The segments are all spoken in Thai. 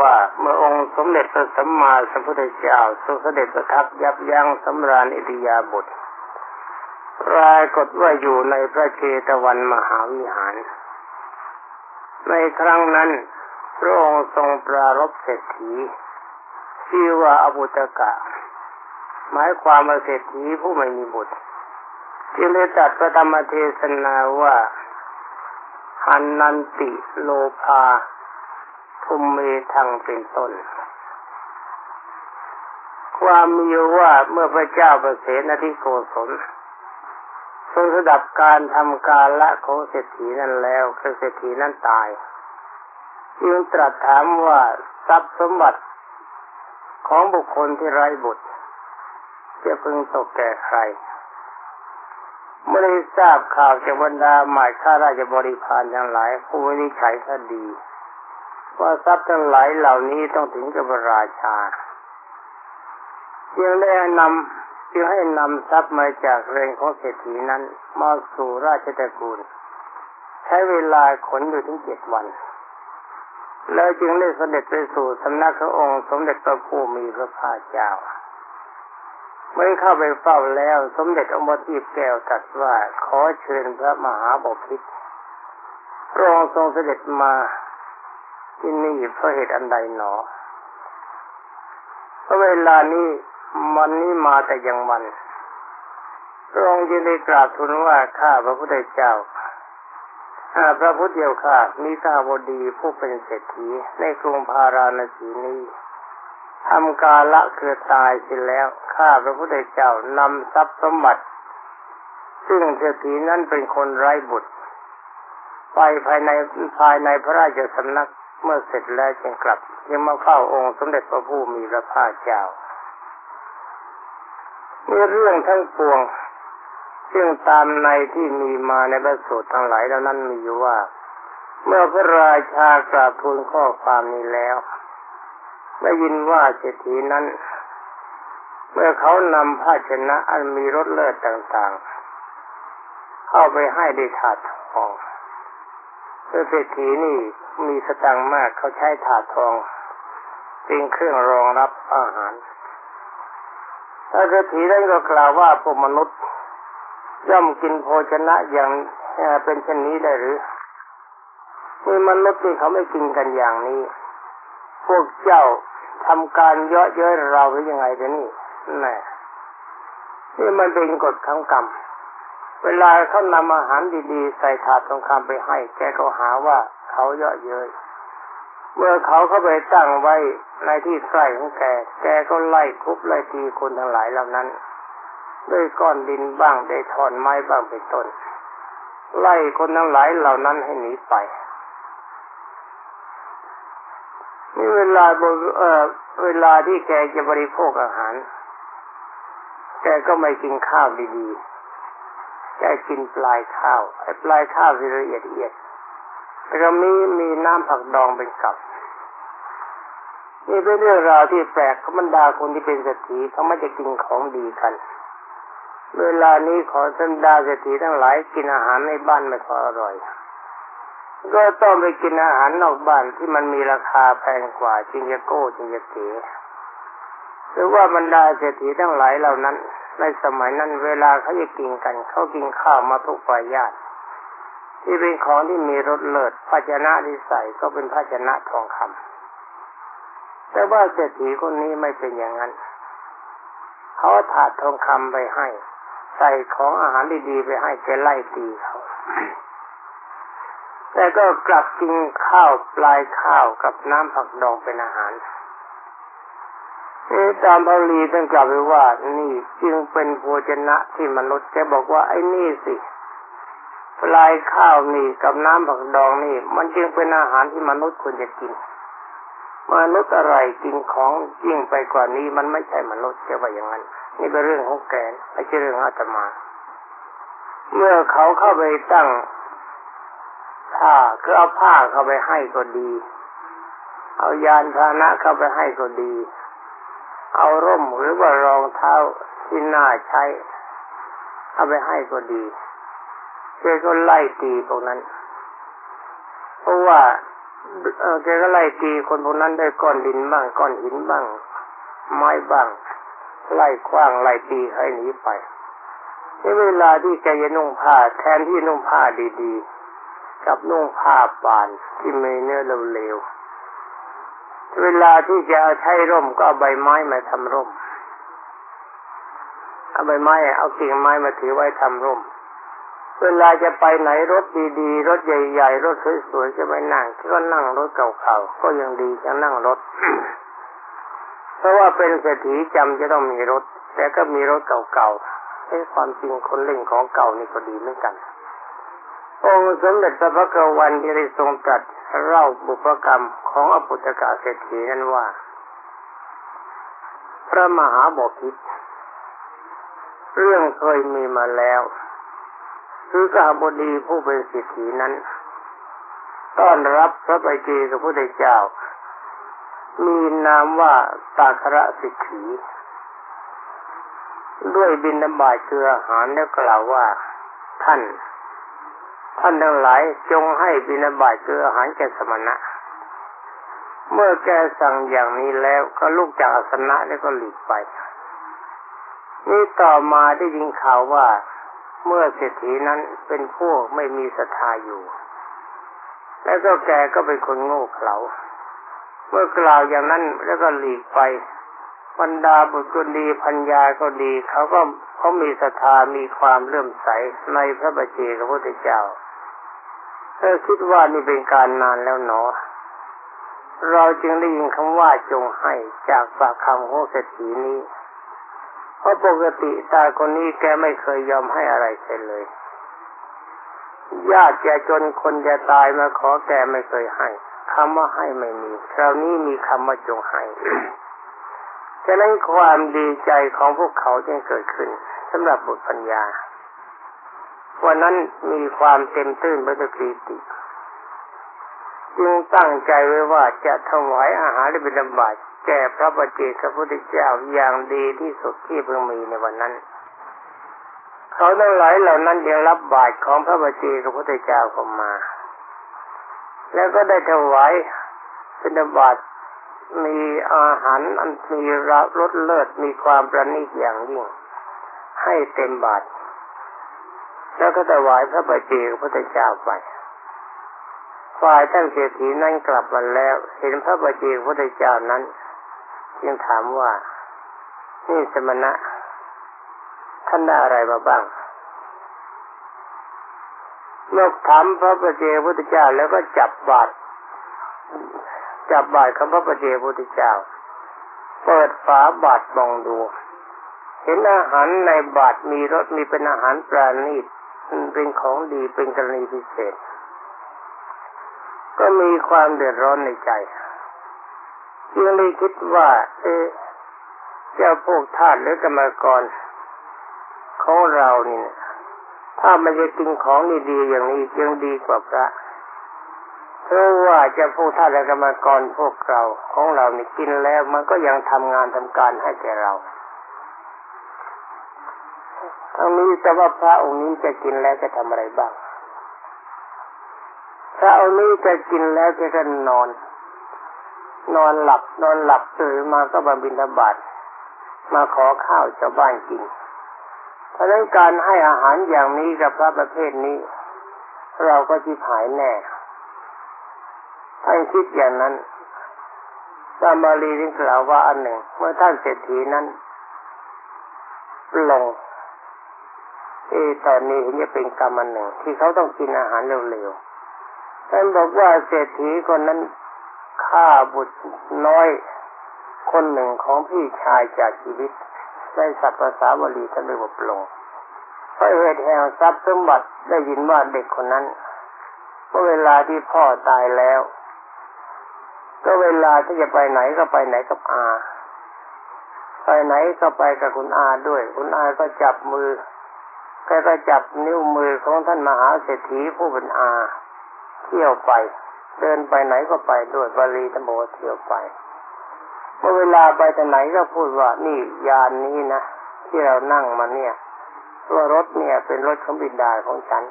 ว่าเมื่อองค์สมเด็จพระสัมมาสัมพุทธเจ้าทรงเสด็จประทับยับยั้งสำราญอิริยาบถปรากฏว่าอยู่ในพระเจตวันมหาวิหาร ในครั้งนั้นพระองค์ทรงปรารบเศรษฐีชื่อว่าอบุตกะ หมายความว่าเศรษฐีผู้ไม่มีบุตรจึงได้ตัดพระธรรมเทศนาว่าหันนันติโลภา ทุมเมทังเป็นต้น ความมีว่าเมื่อพระเจ้าประเสนทิโกศลทรงสดับการทำการละของเศรษฐีนั้นแล้วคือเศรษฐีนั้นตายจึงตรัสถามว่าทรัพย์สมบัติของบุคคลที่ไร้บุตรจะพึงตกแก่ใครเมื่อได้ทราบข่าวจากบรรดาหมายข้าราชบริพารทั้งหลายผู้วินิจฉัยคดี ว่าทรัพย์ทั้งหลายเหล่านี้ต้องถึงกับราชายังได้นำจึงให้นำทรัพย์มาจากเรงของเศรษฐีนั้นมาสู่ราชตระกูล ใช้เวลาขนอยู่ถึงเจ็ดวัน แล้วจึงได้เสด็จไปสู่สำนักพระองค์สมเด็จพระผู้มีพระภาคเจ้าเมื่อเข้าไปเฝ้าแล้ว สมเด็จองค์บทีแก้วตรัสว่าขอเชิญพระมหาบพิตรพระองค์ทรงเสด็จมา ที่นี่เพราะเหตุอันใดหนอเพราะเวลานี้มันนี้มาแต่ยังมันพระองค์จึงได้กราบทูลว่าข้าพระพุทธเจ้าพระพุทธเจ้าข้ามีข้าวดีผู้เป็นเศรษฐีในกรุงพาราณสีนี้ทำกาละคือตายเสียแล้วข้าพระพุทธเจ้านำทรัพย์สมบัติ ซึ่งเศรษฐีนั้นเป็นคนไร้บุตร ไปภายในภายในพระราชสำนัก เมื่อเสร็จแล้วจึงกลับ ยังมาเข้าองค์สมเด็จพระผู้มีพระภาคเจ้ามีเรื่องทั้งปวงซึ่งตามในที่มีมาในพระสูตรทั้งหลายเหล่านั้นมีอยู่ว่า เมื่อพระราชากราบทูลข้อความนี้แล้วได้ยินว่าเศรษฐีนั้น เมื่อเขานำภาชนะอันมีรสเลิศต่างๆ เข้าไปให้ได้ถาดทอง เศรษฐีนี่มีสตังมากเขาใช้ถาดทอง เป็นเครื่องรองรับอาหารถ้าเศรษฐีได้ก็กล่าวว่าพวกมนุษย์ ย่อมกินโภชนะอย่างเป็นเช่นนี้ได้หรือมีมนุษย์ที่เขาไม่กินกันอย่างนี้ พวกเจ้าทำการเยอะเย้ยเราหรือยังไงกันนี่น่นี่มันเป็นกฎของกรรม เวลาเขานำอาหารดีๆ ใส่ถาดทองคำไปให้ แกก็หาว่าเขาเยอะเย้ยเมื่อเขาเข้าไปตั้งไว้ในที่ใกล้ของแก แกก็ไล่ทุบไล่ตีคนทั้งหลายเหล่านั้น ด้วยก้อนดินบ้างได้ถอนไม้บ้างเป็นต้น ไล่คนทั้งหลายเหล่านั้นให้หนีไปนี่เวลาเออเวลาที่แกจะบริโภคอาหาร แกก็ไม่กินข้าวดีๆ แกกินปลายข้าวไอ้ปลายข้าวที่ละเอียดเอียดแต่ก็มีมีน้ำผักดองเป็นกับนี่เป็นเรื่องราวที่แปลกขบรรดาคนที่เป็นเศรษฐีเขาไม่จะกินของดีกัน เวลานี้ขอบรรดาเศรษฐีทั้งหลายกินอาหารในบ้านไม่พออร่อย ก็ต้องไปกินอาหารนอกบ้านที่มันมีราคาแพงกว่าจึงจะโก้จึงจะเก๋หรือว่าบรรดาเศรษฐีทั้งหลายเหล่านั้น ในสมัยนั้นเวลาเขาจะกินกันเขากินข้าวมาทุกปายาตที่เป็นของที่มีรสเลิศภาชนะที่ใส่ก็เป็นภาชนะทองคำแต่ว่าเศรษฐีคนนี้ไม่เป็นอย่างนั้นเขาถาดทองคำไปให้ ใส่ของอาหารดีๆไปให้แกไล่ตีเขาแต่ก็กลับกินข้าวปลายข้าวกับน้ำผักดองเป็นอาหาร นี่ตามพาลีท่านกล่าวไว้ว่า นี่จึงเป็นโภชนะที่มนุษย์แกบอกว่าไอ้นี่สิปลายข้าวนี่กับน้ำผักดองนี่ มันจึงเป็นอาหารที่มนุษย์ควรจะกิน มนุษย์อะไรกินของยิ่งไปกว่านี้มันไม่ใช่มนุษย์จะว่าอย่างนั้น นี่เป็นเรื่องของแกนไม่ใช่เรื่องอาตมา เมื่อเขาเข้าไปตั้งผ้าคือเอาผ้าเข้าไปให้ก็ดี เอายานพาหนะเข้าไปให้ก็ดี เอาร่มหรือว่ารองเท้าที่น่าใช้ เอาไปให้ก็ดีแกก็ไล่ตีพวกนั้น เพราะว่าเออแกก็ไล่ตีคนพวกนั้นได้ก้อนดินบ้างก้อนหินบ้าง ไม้บ้าง ไล่คว้างไล่ตีให้หนีไปในเวลาที่แกจะนุ่งผ้าแทนที่นุ่งผ้าดีๆกับนุ่งผ้าปานที่มีเนื้อเร็วๆ เวลาที่จะใช้ร่มก็เอาใบไม้มาทำร่ม เอาใบไม้ เอากิ่งไม้มาถือไว้ทำร่ม เวลาจะไปไหนรถดีๆ รถใหญ่ๆ รถสวยๆจะไปนั่งก็นั่งรถเก่าๆ ก็ยังดีจะนั่งรถ เพราะว่าเป็นเศรษฐีจำจะต้องมีรถ แต่ก็มีรถเก่าๆให้ความจริงคนเล่นของเก่านี่ก็ดีเหมือนกัน องค์สมเด็จพระพักวันที่ได้ทรงตรัส เล่าบุพกรรมของอปุตกาเศรษฐีนั้นว่า พระมหาบพิตรเรื่องเคยมีมาแล้วคือกาบดีผู้เป็นสิทธินั้น ต้อนรับพระไปเจกับพระพุทธเจ้า มีนามว่าตาคระสิทธิด้วยบินบาตเกลืออาหารแล้วกล่าวว่า ท่าน ท่านทั้งหลายจงให้บินบาตเกลืออาหารแก่สมณะ เมื่อแกสั่งอย่างนี้แล้วก็ลุกจากอาสนะแล้วก็หลีกไป นี่ต่อมาได้ยินข่าวว่าเมื่อเศรษฐีนั้นเป็นพวกไม่มีศรัทธาอยู่ แล้วก็แกก็เป็นคนโง่เขลา เมื่อกล่าวอย่างนั้นแล้วก็หลีกไปบรรดาบุตรก็ดีพัญญาก็ดี เขาก็เขามีศรัทธามีความเลื่อมใสในพระบัจเจกพระพุทธเจ้า เธอคิดว่านี่เป็นการนานแล้วเนาะเราจึงได้ยินคำว่าจงให้จากปากคำของเศรษฐีนี้ เพราะปกติตาคนนี้แกไม่เคยยอมให้อะไรใครเลย ญาติแกจนคนจะตายมาขอแกไม่เคยให้คำว่าให้ไม่มีคราวนี้มีคำว่าจงให้ฉะนั้นความดีใจของพวกเขาจึงเกิดขึ้นสำหรับบุตรปัญญา วันนั้นมีความเต็มตื้นไปด้วยปีติจึงตั้งใจไว้ว่าจะถวายอาหารและบิณฑบาตแก่พระบัจเจกพระพุทธเจ้าอย่างดีที่สุดที่เพิ่งมีในวันนั้น เขาทั้งหลายเหล่านั้นยังรับบาตรของพระบัจเจกพระพุทธเจ้าเข้ามา แล้วก็ได้ถวายบิณฑบาตมีอาหารอันมีรสเลิศมีความประณีตอย่างยิ่งให้เต็มบาตร แล้วก็ถวายพระบัจเจกพระเจ้าไป ฝ่ายท่านเศรษฐีนั้นกลับมาแล้ว เห็นพระบัจเจกพระเจ้านั้น จึงถามว่า นี่สมณะ ท่านได้อะไรมาบ้างเมื่อถามพระประเจพุทธเจ้าแล้วก็จับบาตรจับบาตรของพระประเจพุทธเจ้า เปิดฝาบาตรมองดู เห็นอาหารในบาตรมีรสมีเป็นอาหารปราณีต เป็นของดีเป็นกรณีพิเศษ ก็มีความเดือดร้อนในใจยังได้คิดว่า เอเจ้าพวกทาสหรือกรรมกรของเรานี่ถ้ามันจะกินของดีๆอย่างนี้ยังดีกว่าพระเพราะว่าจะพวกท่าสและกรรมกรพวกเราของเรานี่กินแล้วมันก็ยังทำงานทำการให้แก่เรา ทั้งนี้แต่ว่าพระองค์นี้จะกินแล้วจะทำอะไรบ้าง พระองค์นี้จะกินแล้วจะก็นอน นอนหลับ นอนหลับตื่นมาก็มาบินทบาทมาขอข้าวชาวบ้านกิน เพราะนั้นการให้อาหารอย่างนี้กับพระประเภทนี้ เราก็จีหายแน่ท่านคิดอย่างนั้นตามบาลีที่กล่าวว่าอันหนึ่ง เมื่อท่านเศรษฐีนั้นลง เอตอนนี้เห็นจะเป็นกรรมอันหนึ่ง ที่เขาต้องกินอาหารเร็วๆท่านบอกว่าเศรษฐีคนนั้นฆ่าบุตรน้อยคนหนึ่งของพี่ชายจากชีวิตในสัตว์ภาษาบาลีท่านเรียกว่าปลงเพราะเหตุแห่งทรัพย์สมบัติได้ยินว่าเด็กคนนั้นเมื่อเวลาที่พ่อตายแล้ว ก็เวลาที่จะไปไหนก็ไปไหนกับอา ไปไหนก็ไปกับคุณอาด้วย คุณอาก็จับมือ แกก็จับนิ้วมือของท่านมหาเศรษฐีผู้เป็นอา เที่ยวไป เดินไปไหนก็ไปด้วยบาลีธรรมโอเที่ยวไป เมื่อเวลาไปที่ไหนก็พูดว่านี่ยานนี้นะที่เรานั่งมาเนี่ย ตัวรถเนี่ยเป็นรถของบิดาของฉัน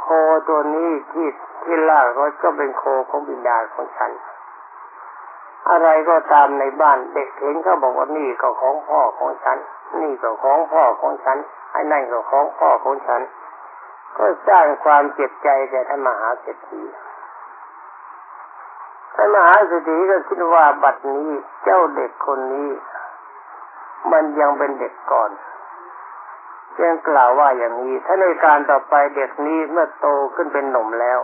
โคตัวนี้ที่ที่ลากรถก็เป็นโคของบิดาของฉัน อะไรก็ตามในบ้านเด็กเห็นก็บอกว่านี่ก็ของพ่อของฉัน นี่ก็ของพ่อของฉันไอ้นั่นก็ของพ่อของฉัน ก็สร้างความเจ็บใจแก่ท่านมหาเศรษฐีท่านมหาเศรษฐีก็คิดว่าบัดนี้เจ้าเด็กคนนี้ มันยังเป็นเด็กก่อนยังกล่าวว่าอย่างนี้ ถ้าในการต่อไปเด็กนี้เมื่อโตขึ้นเป็นหนุ่มแล้ว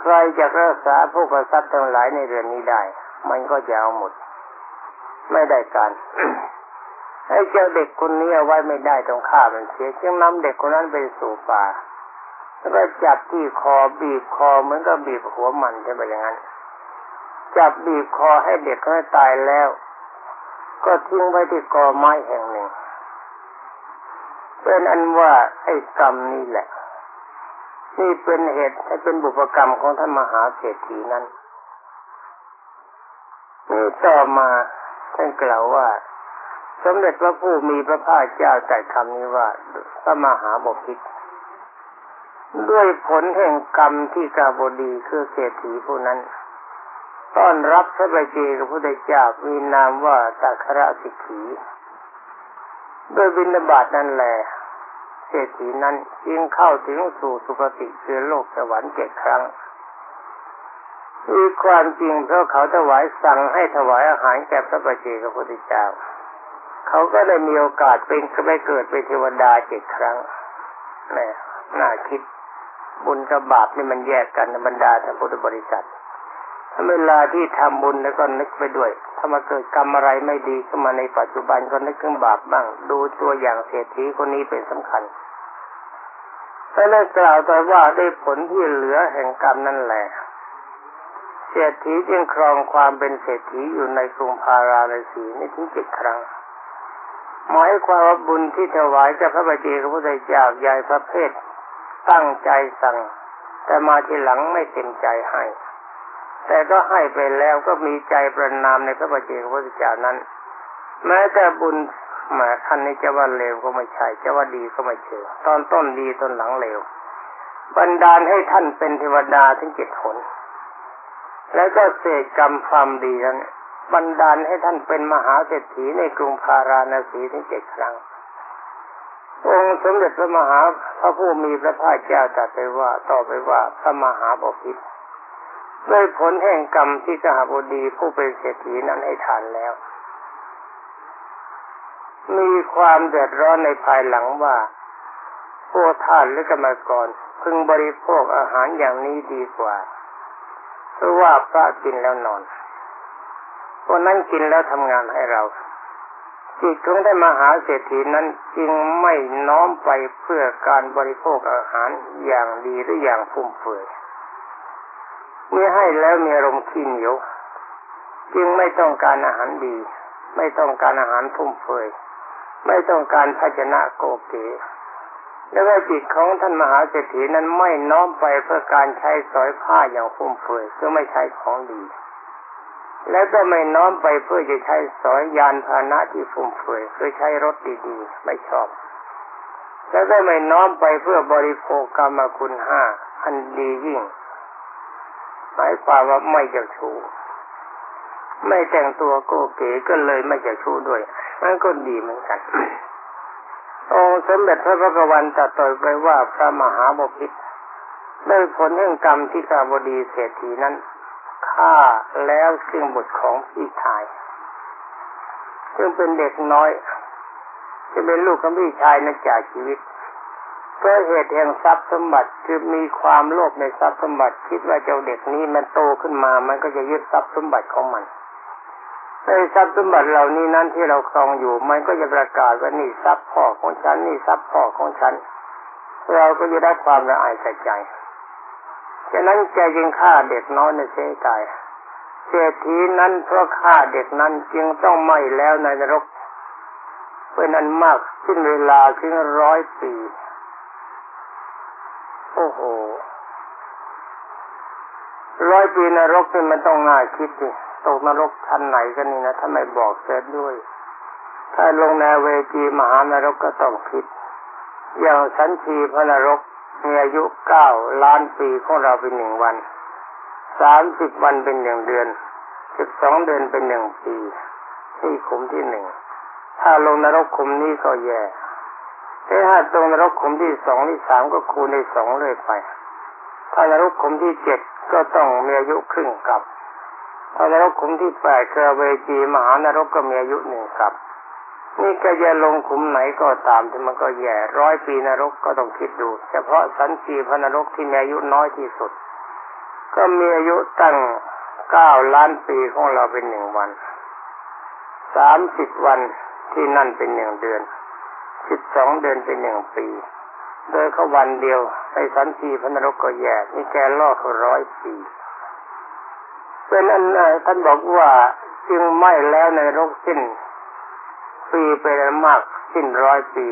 ใครจะรักษาพวกทรัพย์ทั้งหลายในเรือนนี้ได้ มันก็จะเอาหมด ไม่ได้การให้เจ้าเด็กคนนี้เอาไว้ไม่ได้ต้องฆ่ามันเสียจึงนำเด็กคนนั้นไปสู่ป่าแล้วก็จับที่คอบีบคอเหมือนกับบีบหัวมันใช่ไหมอย่างนั้น จับบีบคอให้เด็กเขาตายแล้ว ก็ทิ้งไว้ที่กอไม้แห่งหนึ่งเป็นอันว่าไอ้กรรมนี่แหละนี่เป็นเหตุให้เป็นบุพกรรมของท่านมหาเศรษฐีนั้น ต่อมาท่านกล่าวว่า สมเด็จพระผู้มีพระภาคเจ้าแต่คำนี้ว่าพระมหาบพิตรด้วยผลแห่งกรรมที่กาบดีคือเศรษฐีผู้นั้น ต้อนรับพระบเจกับพระเจ้ามีนามว่าตัคระสิกขีโดยบินบาตนั่นแหละเศรษฐีนั้นยิงเข้าถึงสู่สุคติคือโลกสวรรค์เจ็ดครั้ง มีความจริงเพราะเขาถวายสั่งให้ถวายอาหารแก่พระบาเจกับพระพุทธเจ้า เขาก็ได้มีโอกาสเป็นไปเกิดเป็นเทวดาเจ็ดครั้งนี่น่าคิดบุญกับบาปนี่มันแยกกันบรรดาท่านพุทธบริษัทถ้าเวลาที่ทำบุญแล้วก็นึกไปด้วย ถ้ามาเกิดกรรมอะไรไม่ดีขึ้นมาในปัจจุบันก็นึกถึงบาปบ้าง ดูตัวอย่างเศรษฐีคนนี้เป็นสำคัญแต่ได้กล่าวไปว่าได้ผลที่เหลือแห่งกรรมนั่นแหละ เศรษฐีจึงครองความเป็นเศรษฐีอยู่ในกรุงพาราณสีนี่ถึงเจ็ดครั้งหมายความว่าบุญที่ถวายจากพระบาเจกับพระพุทธเจ้าใหญ่พระเพศตั้งใจสั่ง แต่มาทีหลังไม่เต็มใจให้ แต่ก็ให้ไปแล้วก็มีใจประนามในพระบัจเจกพระเจ้านั้น แม้แต่บุญหมาท่านนี้จะว่าเลวก็ไม่ใช่จะว่าดีก็ไม่เชื่อตอนต้นดีตอนหลังเลวบันดาลให้ท่านเป็นเทวดาทั้งเจ็ดหน แล้วก็เสกกรรมความดีนั้นบันดาลให้ท่านเป็นมหาเศรษฐีในกรุงพาราณสีทั้งเจ็ดครั้ง องค์สมเด็จพระมหาพระผู้มีพระภาคเจ้าตรัสไปว่าต่อไปว่าพระมหาบพิตรด้วยผลแห่งกรรมที่กหบดีผู้เป็นเศรษฐีนั้นให้ทานแล้ว มีความเดือดร้อนในภายหลังว่าผู้ท่านหรือกรรมกรพึงบริโภคอาหารอย่างนี้ดีกว่า เพราะว่าพระกินแล้วนอนคนนั้นกินแล้วทำงานให้เราจิตของได้มหาเศรษฐีนั้นจึงไม่น้อมไปเพื่อการบริโภคอาหารอย่างดีหรืออย่างฟุ่มเฟือยเมื่อให้แล้วมีอารมณ์ขี้เหนียวจึงไม่ต้องการอาหารดี ไม่ต้องการอาหารฟุ่มเฟือยไม่ต้องการภาชนะโกเก แล้วก็จิตของท่านมหาเศรษฐีนั้นไม่น้อมไปเพื่อการใช้สอยผ้าอย่างฟุ่มเฟือยคือไม่ใช้ของดี แล้วก็ไม่น้อมไปเพื่อจะใช้สอยยานพาหนะที่ฟุ่มเฟือยคือใช้รถดีๆ ไม่ชอบ แล้วก็ไม่น้อมไปเพื่อบริโภคกรรมคุณห้าอันดียิ่งหมายความว่าไม่จะชู้ไม่แต่งตัวโกเก๋ก็เลยไม่จะชู้ด้วยมันก็ดีเหมือนกัน องค์สมเด็จพระพุทธวันตรัสไปว่าพระมหาบพิตรได้ผลแห่งกรรมที่กาบดีเศรษฐีนั้นฆ่าแล้วซึ่งบุตรของพี่ชาย ซึ่งเป็นเด็กน้อยจะเป็นลูกของพี่ชายนั้นจากชีวิตเพราะเหตุแห่งทรัพย์สมบัติคือมีความโลภในทรัพย์สมบัติ คิดว่าเจ้าเด็กนี้มันโตขึ้นมา มันก็จะยึดทรัพย์สมบัติของมัน ในทรัพย์สมบัติเหล่านี้นั้นที่เราครองอยู่ มันก็จะประกาศว่านี่ทรัพย์พ่อของฉันนี่ทรัพย์พ่อของฉัน เราก็จะได้ความละอายใจใจฉะนั้นแกจึงฆ่าเด็กน้อยในเสียใจเศรษฐีนั้นเพราะฆ่าเด็กนั้นจึงต้องไหม้แล้วในนรกเป็นอันมากขึ้นเวลาถึงร้อยปี โอ้โหร้อยปีนรกนี่มันต้องง่ายคิดดิ ตกนรกชั้นไหนกันนี่นะถ้าไมบอกเสร็จด้วย ถ้าลงในเวจีมหานรกก็ต้องคิด อย่างชั้นชีพระนรกมีอายุเก้าล้านปีของเราเป็นหนึ่งวันสามสิบวันเป็นหนึ่งเดือนสิบสองเดือนเป็นหนึ่งปีนี่ขุมที่หนึ่งถ้าลงนรกขุมนี้ก็แย่แต่ถ้าตรงนรกขุมที่สองที่สามก็คูณในสองเลยไป ถ้านรกขุมที่เจ็ดก็ต้องมีอายุครึ่งกับ ถ้านรกขุมที่แปดคือเวจีมหานรกก็มีอายุหนึ่งกับ นี่ก็จะลงขุมไหนก็ตามที่มันก็แย่ร้อยปีนรกก็ต้องคิดดู เฉพาะสันจีพนรกที่มีอายุน้อยที่สุด ก็มีอายุตั้งเก้าล้านปีของเราเป็นหนึ่งวันสามสิบวันที่นั่นเป็นหนึ่งเดือนสิบสองเดือนเป็นหนึ่งปี โดยเขาวันเดียวในสันจีพนรกก็แย่นี่แกล่อเขาร้อยปี เป็นอันท่านบอกว่าจึงไม่แล้วในโรกสิ้นปีเป็นมากสิ้นร้อยปี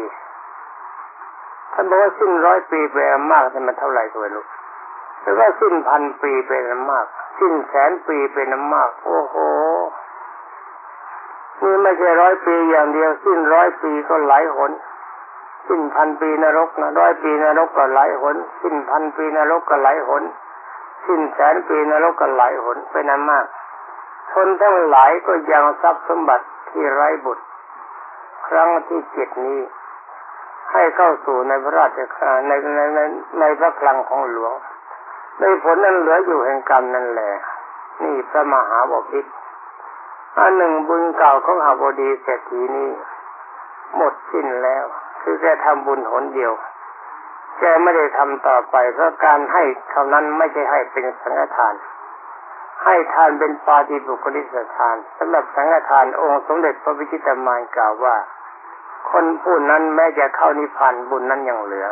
ท่านบอกว่าสิ้นร้อยปีเป็นมากแต่มันเท่าไหร่ก็ไม่รู้หรือว่าสิ้นพันปีเป็นมาก สิ้นแสนปีเป็นมาก โอ้โหนี่ไม่ใช่ร้อยปีอย่างเดียว สิ้นร้อยปีก็หลายหนสิ้นพันปีนรกนะร้อยปีนรกก็หลายหน สิ้นพันปีนรกก็หลายหน สิ้นแสนปีนรกก็หลายหนเป็นนั้นมากทนทั้งหลายก็ยังทรัพย์สมบัติที่ไร้บุตร ครั้งที่เจ็ดนี้ ให้เข้าสู่ในพระราชในในในในพระคลังของหลวงในผลนั้นเหลืออยู่แห่งกรรมนั่นแหละนี่พระมหาบพิตรอันหนึ่งบุญเก่าของหาบดีเศรษฐีนี้ หมดสิ้นแล้ว คือแกทำบุญหนเดียว แกไม่ได้ทำต่อไปเพราะการให้เท่านั้นไม่ใช่ให้เป็นสังฆทาน ให้ทานเป็นปาฏิบุคลิสทานสำหรับสังฆทานองค์สมเด็จพระวิชิตามานกล่าวว่า คนผู้นั้นแม้จะเข้านิพพานบุญนั้นยังเหลือ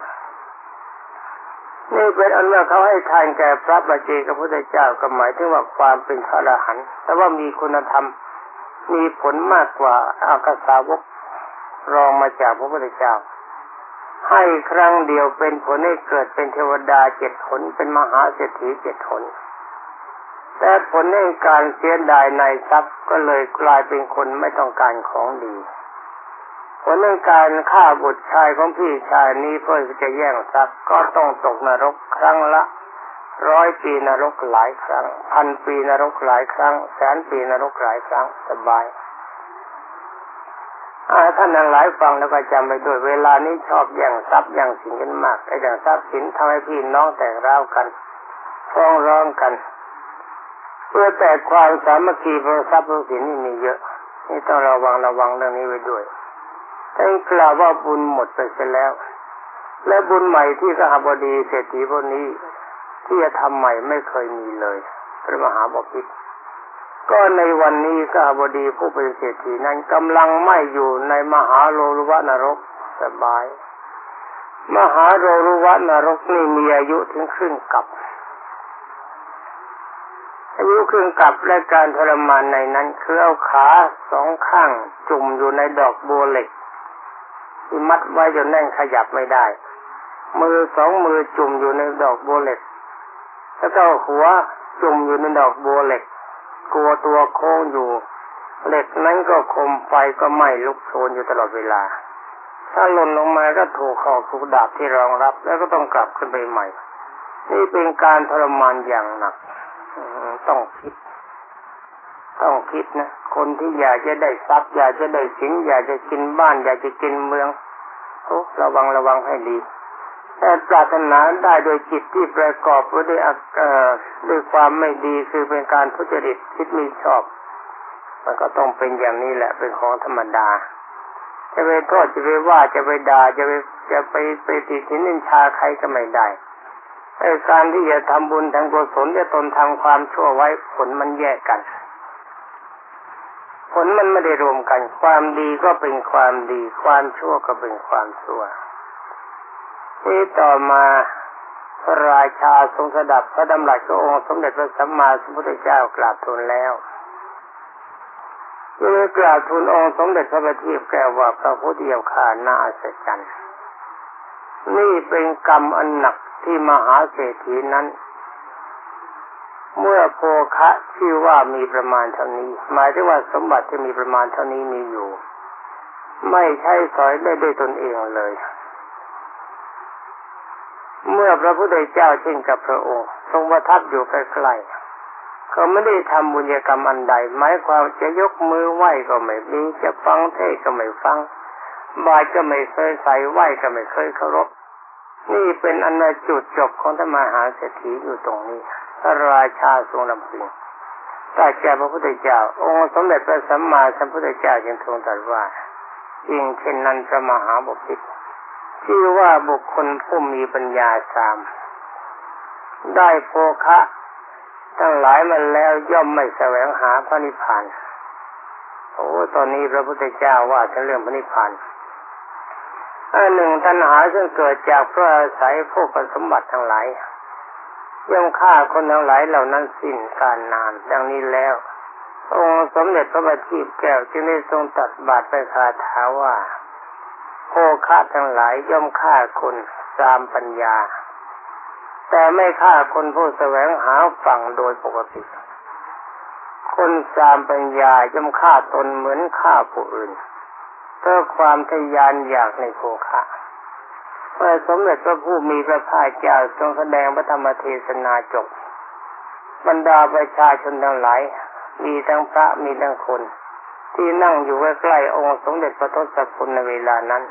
นี่เป็นอันว่าเขาให้ทานแก่พระบัจเจกพระพุทธเจ้าก็หมายถึงว่าความเป็นพระอรหันต์แต่ว่ามีคุณธรรมมีผลมากกว่าอากาสาวกรองมาจากพระพุทธเจ้า ให้ครั้งเดียวเป็นผลให้เกิดเป็นเทวดาเจ็ดผลเป็นมหาเศรษฐีเจ็ดผลแต่ผลในการเสียดายในทรัพย์ก็เลยกลายเป็นคนไม่ต้องการของดี ผลในการฆ่าบุตรชายของพี่ชายนี้เพื่อจะแย่งทรัพย์ก็ต้องตกนรกครั้งละร้อยปีนรกหลายครั้ง พันปีนรกหลายครั้ง แสนปีนรกหลายครั้งสบาย ท่านทั้งหลายฟังแล้วก็จำไปด้วยเวลานี้ชอบแย่งทรัพย์แย่งสินกันมากไอ้แย่งทรัพย์สินทำให้พี่น้องแตกร้าวกันฟ้องร้องกัน เพื่อแต่ความสามัคคีเพราะทรัพย์เพราะสินนี่มีเยอะ นี่ต้องระวังระวังเรื่องนี้ไว้ด้วยท่านกล่าวว่าบุญหมดไปเสียแล้ว และบุญใหม่ที่สหบดีเศรษฐีพวกนี้ ที่จะทำใหม่ไม่เคยมีเลยพระมหาบพิตร ก็ในวันนี้สหบดีผู้เป็นเศรษฐีนั้นกำลังไม่อยู่ในมหาโลรุวะนรกสบาย มหาโลรุวะนรกนี่มีอายุถึงครึ่งกับอายุครึ่งกับและการทรมานในนั้นคือเอาขาสองข้างจุ่มอยู่ในดอกบัวเหล็กที่มัดไว้จนแน่นขยับไม่ได้ มือสองมือจุ่มอยู่ในดอกบัวเหล็ก แล้วก็หัวจุ่มอยู่ในดอกบัวเหล็ก กลัวตัวโค้งอยู่ เหล็กนั้นก็คมไฟก็ไหม้ลุกโชนอยู่ตลอดเวลา ถ้าหล่นลงมาก็ถูกขอกถูกดาบที่รองรับ แล้วก็ต้องกลับขึ้นไปใหม่ นี่เป็นการทรมานอย่างหนักต้องคิด ต้องคิดนะ คนที่อยากจะได้ทรัพย์อยากจะได้สินอยากจะกินบ้าน อยากจะกินเมืองโอ้ระวังระวังให้ดี แต่ปรารถนาได้โดยจิตที่ประกอบด้วยด้วยความไม่ดีคือเป็นการทุจริตคิดมีชอบ มันก็ต้องเป็นอย่างนี้แหละเป็นของธรรมดา จะไปโทษจะไปว่าจะไปด่าจะไปจะไปไปติดนินชาใครก็ไม่ได้ไอ้การที่จะทำบุญทางกุศลจะตนทำความชั่วไว้ผลมันแยกกัน ผลมันไม่ได้รวมกัน ความดีก็เป็นความดี ความชั่วก็เป็นความชั่ว ที่ต่อมาพระราชาทรงสดับพระดำรัสขององค์สมเด็จพระสัมมาสัมพุทธเจ้ากราบทูลแล้วยังกราบทูลองค์สมเด็จพระบัณฑิตแก้วว่าพระพุทธเจ้าข่าน่าอัศจรรย์นี่เป็นกรรมอันหนักที่มหาเศรษฐีนั้น เมื่อโภคะชื่อว่ามีประมาณเท่านี้ หมายถึงว่าสมบัติที่มีประมาณเท่านี้มีอยู่ ไม่ใช่สอยได้ด้วยตนเองเลย เมื่อพระพุทธเจ้าเช่นกับพระองค์ ทรงประทับอยู่ใกล้ๆเขาไม่ได้ทำบุญกรรมอันใด หมายความจะยกมือไหว้ก็ไม่มีจะฟังเทศก็ไม่ฟังบายก็ไม่เคยใส่ไหว้ก็ไม่เคยเคารพ นี่เป็นอันจุดจบของธรรมหาเศรษฐีอยู่ตรงนี้พระราชาทรงลำพึงแต่แก่พระพุทธเจ้า องค์สมเด็จพระสัมมาสัมพุทธเจ้าจึงทรงตรัสว่ายิ่งเช่นนั้นพระมหาบุพิต ชื่อว่าบุคคลผู้มีปัญญาสาม ได้โภคะ ทั้งหลายมันแล้วย่อมไม่แสวงหาพระนิพพานโอ้ตอนนี้พระพุทธเจ้าว่าจะเรื่องพระนิพพานอันหนึ่งตัณหาซึ่งเกิดจากพระอาศัยพวกสมบัติทั้งหลายย่อมฆ่าคนทั้งหลายเหล่านั้นสิ้นการนานดังนี้แล้ว องค์สมเด็จพระบัณฑิตแก้วจึงได้ทรงตัดบาทไปคาถาว่า โภคะทั้งหลายย่อมฆ่าคนสามปัญญา แต่ไม่ฆ่าคนผู้แสวงหาฝั่งโดยปกติ คนสามปัญญาย่อมฆ่าตนเหมือนฆ่าผู้อื่นเพื่อความทยานอยากในโภคะเมื่อสมเด็จพระผู้มีพระภาคเจ้าทรงแสดงพระธรรมเทศนาจบบรรดาประชาชนทั้งหลาย มีทั้งพระมีทั้งคน ที่นั่งอยู่ใกล้ๆองค์สมเด็จพระทศกุลในเวลานั้น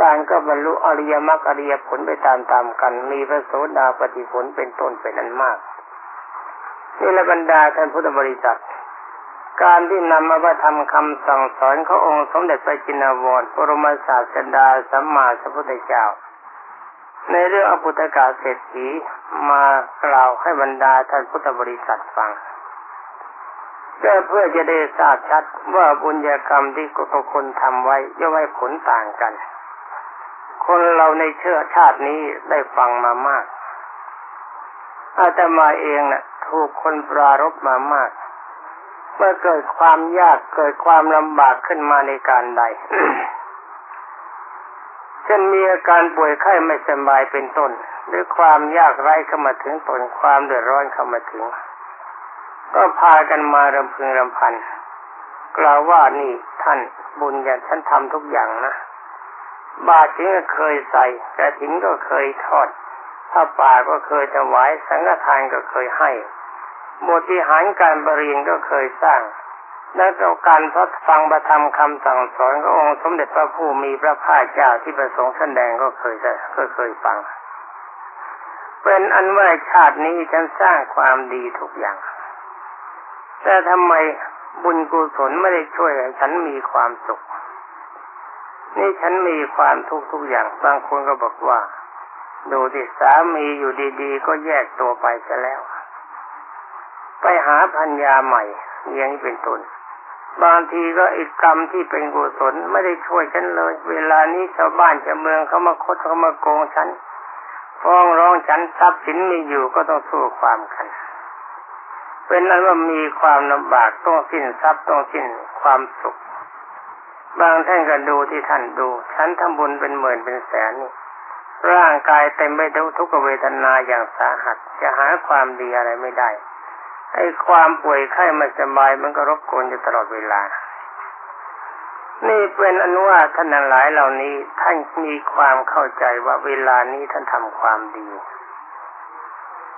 ต่างก็บรรลุอริยมรรคอริยผลไปตามๆกัน มีพระโสดาปฏิผลเป็นต้นเป็นอันมากนี่ละบรรดาท่านพุทธบริษัท การที่นำมาประทำคำสั่งสอนขององค์สมเด็จพระจินวรปรมศาสดาสัมมาสัมพุทธเจ้า ในเรื่องอภุตกาเศรษฐีมากล่าวให้บรรดาท่านพุทธบริษัทฟัง เพื่อเพื่อจะได้ทราบชัดว่าบุญญากรรมที่ทุกคนทำไว้ย่อมให้ผลต่างกัน คนเราในเชื้อชาตินี้ได้ฟังมามาก อาตมาเองนะ่ะ ถูกคนปรารบมามาก เมื่อเกิดความยากเกิดความลำบากขึ้นมาในการใดเช่นมีอาการป่วยไข้ไม่สบายเป็นต้น หรือความยากไร้เข้ามาถึงตนความเดือดร้อนเข้ามาถึง ก็พากันมารำพึงรำพัน กล่าวว่านี่ท่านบุญอย่างฉันทำทุกอย่างนะบาตรถึงก็เคยใส่กระถิ่นก็เคยทอดผ้าป่าก็เคยถวายสังฆทานก็เคยให้บทวิหารการบริยนก็เคยสร้างและก็การพัดฟังประธรรมคำสั่งสอนขององค์สมเด็จพระผู้มีพระภาคเจ้าที่ประสงค์แสดงก็เคยก็เคยฟัง เป็นอันว่าชาตินี้ฉันสร้างความดีทุกอย่าง แต่ทำไมบุญกุศลไม่ได้ช่วยให้ฉันมีความสุข นี่ฉันมีความทุกข์ทุกอย่าง บางคนก็บอกว่า ดูที่สามีอยู่ดีๆ ก็แยกตัวไปซะแล้ว ไปหาพัญญาใหม่อย่างนี้เป็นต้นบางทีก็อีกกรรมที่เป็นกุศลไม่ได้ช่วยฉันเลย เวลานี้ชาวบ้านชาวเมืองเขามาคดเขามาโกงฉัน ฟ้องร้องฉันทรัพย์สินมีอยู่ก็ต้องสู้ความกัน เป็นนั้นว่ามีความลำบากต้องสิ้นทรัพย์ต้องสิ้นความสุข บางท่านก็ดูที่ท่านดู ฉันทำบุญเป็นหมื่นเป็นแสนนี่ร่างกายเต็มไปด้วยทุกขเวทนาอย่างสาหัส จะหาความดีอะไรไม่ได้ไอ้ความป่วยไข้ไม่สบายมันก็รบกวนอยู่ตลอดเวลา นี่เป็นอนุว่าท่านหลายเหล่านี้ท่านมีความเข้าใจว่าเวลานี้ท่านทำความดี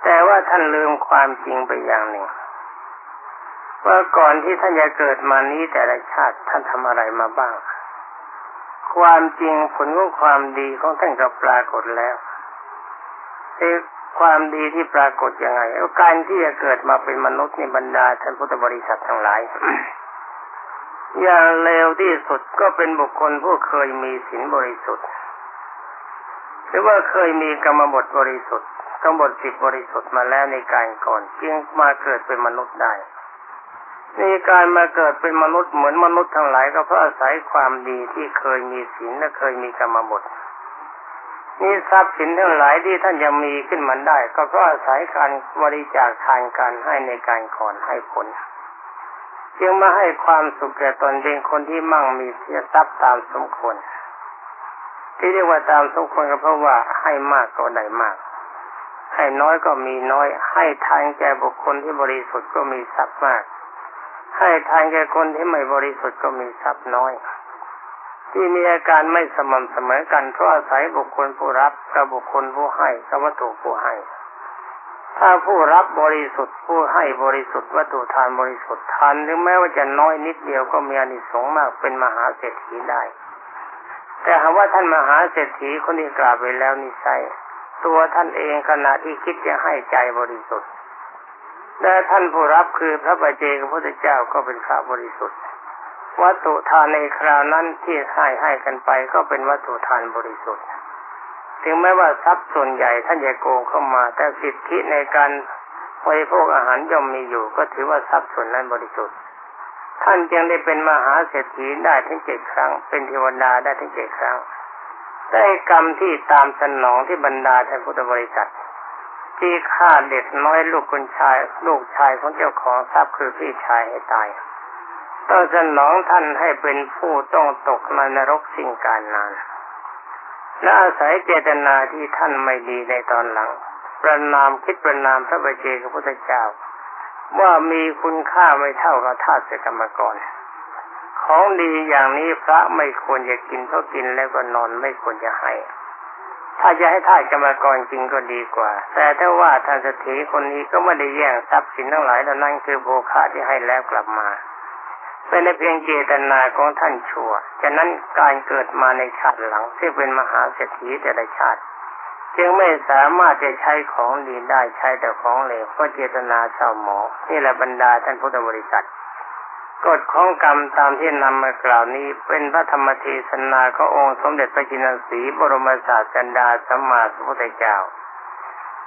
แต่ว่าท่านลืมความจริงไปอย่างหนึ่ง ว่าก่อนที่ท่านจะเกิดมานี้แต่ละชาติท่านทำอะไรมาบ้าง ความจริงผลของความดีของท่านก็ปรากฏแล้วเอ่ความดีที่ปรากฏยังไงการที่จะเกิดมาเป็นมนุษย์ในบรรดาท่านพุทธบริษัททั้งหลาย อย่างเลวที่สุดก็เป็นบุคคลผู้เคยมีศีลบริสุทธิ์ หรือว่าเคยมีกรรมบทบริสุทธิ์กรรมบทสิบบริสุทธิ์มาแล้วในการก่อน จึงมาเกิดเป็นมนุษย์ได้ มีการมาเกิดเป็นมนุษย์เหมือนมนุษย์ทั้งหลายก็เพราะอาศัยความดีที่เคยมีศีลและเคยมีกรรมบทนี่ทรัพย์สินทั้งหลายที่ท่านยังมีขึ้นมาได้ ก็เพราะอาศัยการบริจาคทานการให้ในการก่อนให้ผลจึงมาให้ความสุขแก่ตนเป็นคนที่มั่งมีเสียทรัพย์ตามสมควรที่เรียกว่าตามสมควรก็เพราะว่าให้มากก็ได้มาก ให้น้อยก็มีน้อย ให้ทานแก่บุคคลที่บริสุทธิ์ก็มีทรัพย์มาก ให้ทานแก่คนที่ไม่บริสุทธิ์ก็มีทรัพย์น้อย ที่มีอาการไม่สม่ำเสมอกันเพราะอาศัยบุคคลผู้รับกับบุคคลผู้ให้กับวัตถุผู้ให้ ถ้าผู้รับบริสุทธิ์ผู้ให้บริสุทธิ์วัตถุทานบริสุทธิ์ทานถึงแม้ว่าจะน้อยนิดเดียวก็มีอนิสงส์มากเป็นมหาเศรษฐีได้ แต่หากว่าท่านมหาเศรษฐีคนที่กล่าวไปแล้วนิสัยตัวท่านเองขณะที่คิดจะให้ใจบริสุทธิ์ และท่านผู้รับคือพระบาเจกพระพุทธเจ้าก็เป็นพระบริสุทธิ์ วัตถุทานในคราวนั้นที่ให้ให้กันไปก็เป็นวัตถุทานบริสุทธิ์ ถึงแม้ว่าทรัพย์ส่วนใหญ่ท่านจะโกงเข้ามา แต่สิทธิในการบริโภคอาหารย่อมมีอยู่ ก็ถือว่าทรัพย์ส่วนนั้นบริสุทธิ์ ท่านจึงได้เป็นมหาเศรษฐีได้ถึงเจ็ดครั้ง เป็นเทวดาได้ถึงเจ็ดครั้งได้กรรมที่ตามสนองที่บรรดาท่านพุทธบริษัท ที่ฆ่าเด็กน้อยลูกคนชาย ลูกชายของเจ้าของทรัพย์คือพี่ชายให้ตายต้องสนองท่านให้เป็นผู้ต้องตกในนรกสิ่งการนาน และอาศัยเจตนาที่ท่านไม่ดีในตอนหลัง ประนามคิดประนามพระบาเจกับพระพุทธเจ้า ว่ามีคุณค่าไม่เท่ากับทาสกรรมกรของดีอย่างนี้พระไม่ควรจะกินเพราะกินแล้วก็นอนไม่ควรจะให้ ถ้าจะให้ท่าสกรรมกรจริงก็ดีกว่า แต่ถ้าว่าท่านเสถีคนนี้ก็ไม่ได้แย่งทรัพย์สินทั้งหลายแล้วนั่นคือโภคะที่ให้แล้วกลับมาเป็นในเพียงเจตนาของท่านชั่ว ฉะนั้นการเกิดมาในชาติหลังที่เป็นมหาเศรษฐีแต่ละชาติ จึงไม่สามารถจะใช้ของดีได้ใช้แต่ของเหลวเพราะเจตนาเศร้าหมองนี่แหละบรรดาท่านพุทธบริษัท กฎของกรรมตามที่นำมากล่าวนี้เป็นพระธรรมเทศนาขององค์สมเด็จพระจินสีบรมศาสดาสัมมาสัมพุทธเจ้า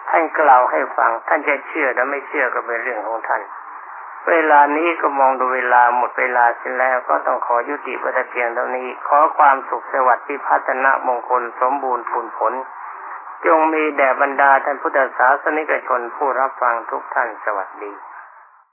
ท่านกล่าวให้ฟังท่านจะเชื่อหรือไม่เชื่อก็เป็นเรื่องของท่าน เวลานี้ก็มองดูเวลาหมดเวลาเสร็จแล้วก็ต้องขอยุติประเพียงเท่านี้ ขอความสุขสวัสดิ์ที่พัฒนามงคลสมบูรณ์ผลผล จงมีแด่บรรดาท่านพุทธศาสนิกชนผู้รับฟังทุกท่านสวัสดี